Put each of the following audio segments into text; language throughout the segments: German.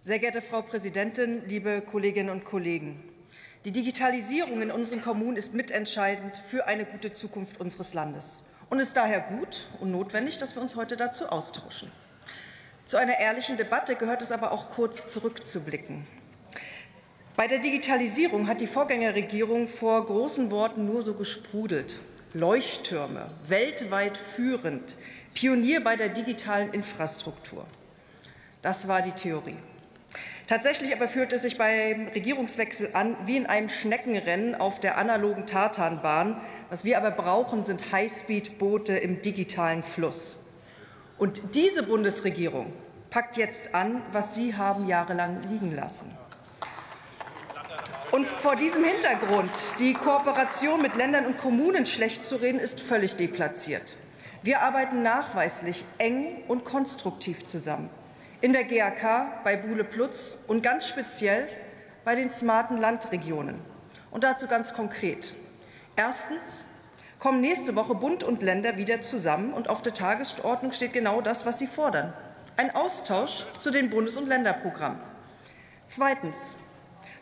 Sehr geehrte Frau Präsidentin, liebe Kolleginnen und Kollegen! Die Digitalisierung in unseren Kommunen ist mitentscheidend für eine gute Zukunft unseres Landes und ist daher gut und notwendig, dass wir uns heute dazu austauschen. Zu einer ehrlichen Debatte gehört es aber auch kurz zurückzublicken. Bei der Digitalisierung hat die Vorgängerregierung vor großen Worten nur so gesprudelt. Leuchttürme, weltweit führend, Pionier bei der digitalen Infrastruktur. Das war die Theorie. Tatsächlich aber fühlt es sich beim Regierungswechsel an wie in einem Schneckenrennen auf der analogen Tartanbahn. Was wir aber brauchen, sind Highspeed-Boote im digitalen Fluss. Und diese Bundesregierung packt jetzt an, was Sie haben jahrelang liegen lassen. Und vor diesem Hintergrund die Kooperation mit Ländern und Kommunen schlecht zu reden, ist völlig deplatziert. Wir arbeiten nachweislich eng und konstruktiv zusammen in der GAK, bei Bule Plutz und ganz speziell bei den smarten Landregionen. Und dazu ganz konkret. Erstens kommen nächste Woche Bund und Länder wieder zusammen, und auf der Tagesordnung steht genau das, was Sie fordern. Ein Austausch zu den Bundes- und Länderprogrammen. Zweitens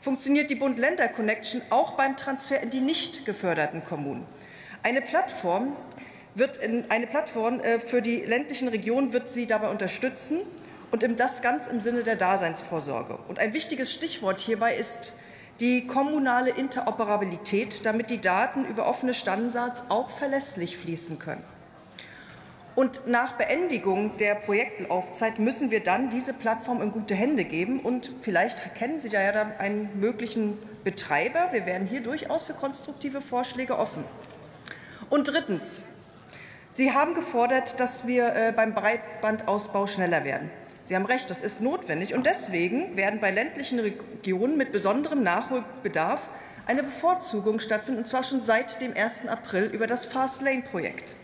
funktioniert die Bund-Länder-Connection auch beim Transfer in die nicht geförderten Kommunen. Eine Plattform, wird in, eine Plattform äh, für die ländlichen Regionen wird sie dabei unterstützen und das ganz im Sinne der Daseinsvorsorge. Und ein wichtiges Stichwort hierbei ist die kommunale Interoperabilität, damit die Daten über offene Standards auch verlässlich fließen können. Und nach Beendigung der Projektlaufzeit müssen wir dann diese Plattform in gute Hände geben. Und vielleicht kennen Sie da ja einen möglichen Betreiber. Wir werden hier durchaus für konstruktive Vorschläge offen. Und drittens. Sie haben gefordert, dass wir äh, beim Breitbandausbau schneller werden. Sie haben recht, das ist notwendig. Und deswegen werden bei ländlichen Regionen mit besonderem Nachholbedarf eine Bevorzugung stattfinden, und zwar schon seit dem 1. April über das Fast-Lane-Projekt.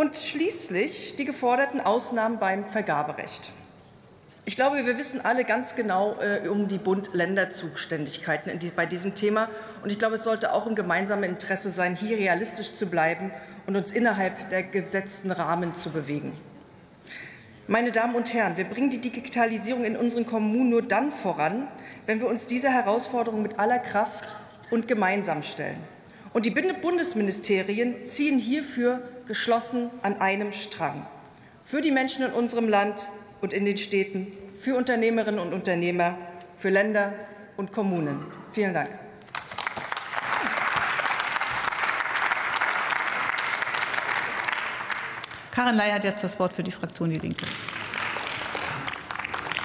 Und schließlich die geforderten Ausnahmen beim Vergaberecht. Ich glaube, wir wissen alle ganz genau äh, um die Bund-Länder-Zuständigkeiten die, bei diesem Thema. Und ich glaube, es sollte auch im gemeinsamen Interesse sein, hier realistisch zu bleiben und uns innerhalb der gesetzten Rahmen zu bewegen. Meine Damen und Herren, wir bringen die Digitalisierung in unseren Kommunen nur dann voran, wenn wir uns dieser Herausforderung mit aller Kraft und gemeinsam stellen. Und die Bundesministerien ziehen hierfür geschlossen an einem Strang. Für die Menschen in unserem Land und in den Städten, für Unternehmerinnen und Unternehmer, für Länder und Kommunen. Vielen Dank. Karin Ley hat jetzt das Wort für die Fraktion Die Linke.